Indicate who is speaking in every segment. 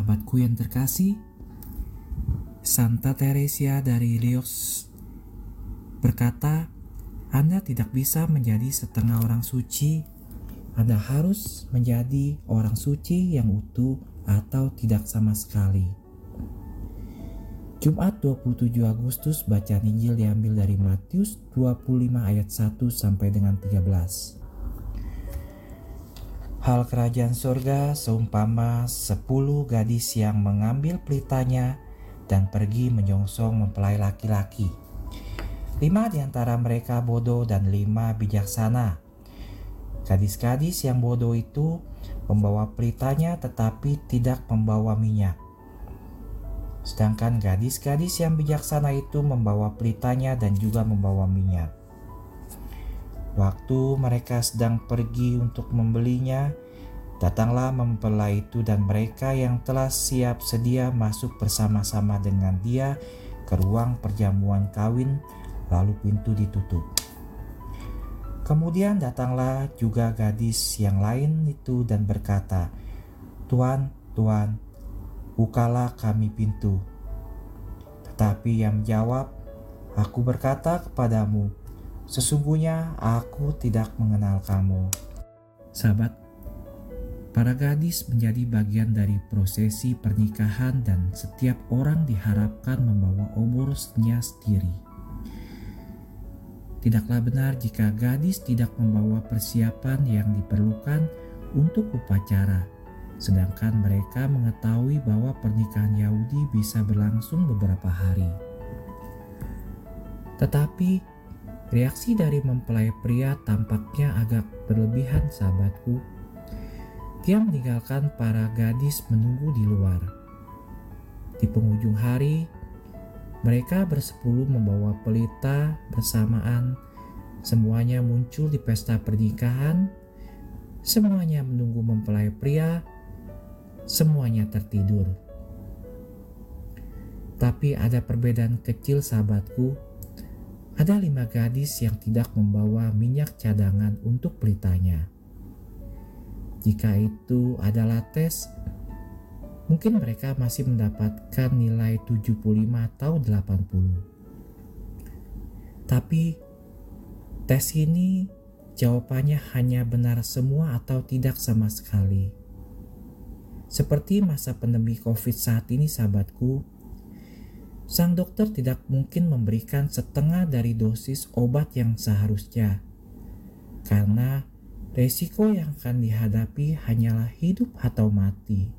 Speaker 1: Sahabatku yang terkasih, Santa Teresia dari Liox berkata, Anda tidak bisa menjadi setengah orang suci. Anda harus menjadi orang suci yang utuh atau tidak sama sekali. Jumat 27 Agustus bacaan Injil diambil dari Matius 25 ayat 1 sampai dengan 13. Hal kerajaan surga seumpama sepuluh gadis yang mengambil pelitanya dan pergi menyongsong mempelai laki-laki. Lima di antara mereka bodoh dan lima bijaksana. Gadis-gadis yang bodoh itu membawa pelitanya tetapi tidak membawa minyak. Sedangkan gadis-gadis yang bijaksana itu membawa pelitanya dan juga membawa minyak. Waktu mereka sedang pergi untuk membelinya, datanglah mempelai itu dan mereka yang telah siap sedia masuk bersama-sama dengan dia ke ruang perjamuan kawin, lalu pintu ditutup. Kemudian datanglah juga gadis yang lain itu dan berkata, "Tuan, Tuan, bukalah kami pintu." Tetapi yang menjawab, "Aku berkata kepadamu, Sesungguhnya aku tidak mengenal kamu. Sahabat, para gadis menjadi bagian dari prosesi pernikahan dan setiap orang diharapkan membawa obornya sendiri. Tidaklah benar jika gadis tidak membawa persiapan yang diperlukan untuk upacara, sedangkan mereka mengetahui bahwa pernikahan Yahudi bisa berlangsung beberapa hari. Tetapi Reaksi dari mempelai pria tampaknya agak berlebihan sahabatku. Dia meninggalkan para gadis menunggu di luar. Di penghujung hari, mereka bersepuluh membawa pelita bersamaan. Semuanya muncul di pesta pernikahan. Semuanya menunggu mempelai pria. Semuanya tertidur. Tapi ada perbedaan kecil sahabatku ada lima gadis yang tidak membawa minyak cadangan untuk pelitanya. Jika itu adalah tes, mungkin mereka masih mendapatkan nilai 75 atau 80. Tapi tes ini jawabannya hanya benar semua atau tidak sama sekali. Seperti masa pandemi COVID saat ini sahabatku, sang dokter tidak mungkin memberikan setengah dari dosis obat yang seharusnya, karena resiko yang akan dihadapi hanyalah hidup atau mati.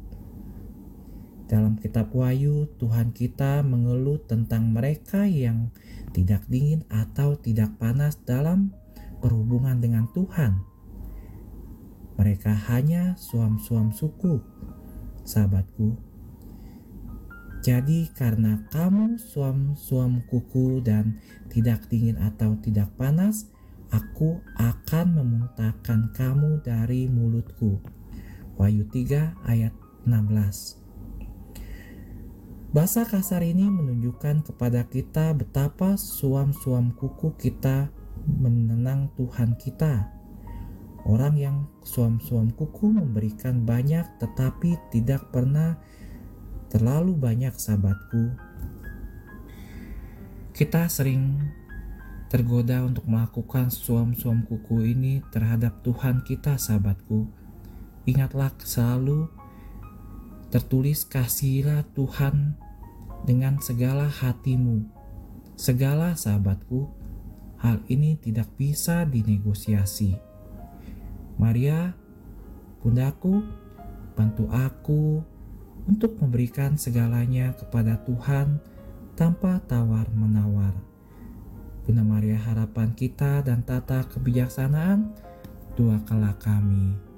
Speaker 1: Dalam kitab Wahyu, Tuhan kita mengeluh tentang mereka yang tidak dingin atau tidak panas dalam berhubungan dengan Tuhan. Mereka hanya suam-suam suku, sahabatku jadi karena kamu suam-suam kuku dan tidak dingin atau tidak panas, aku akan memuntahkan kamu dari mulutku. Wahyu 3 ayat 16 Bahasa kasar ini menunjukkan kepada kita betapa suam-suam kuku kita menenang Tuhan kita. Orang yang suam-suam kuku memberikan banyak tetapi tidak pernah terlalu banyak sahabatku. Kita sering tergoda untuk melakukan suam-suam kuku ini terhadap Tuhan kita sahabatku. Ingatlah selalu tertulis kasihilah Tuhan dengan segala hatimu. Segala sahabatku, hal ini tidak bisa dinegosiasi. Maria, bundaku, bantu aku untuk memberikan segalanya kepada Tuhan tanpa tawar-menawar. Bunda Maria harapan kita dan tata kebijaksanaan, doakanlah kami.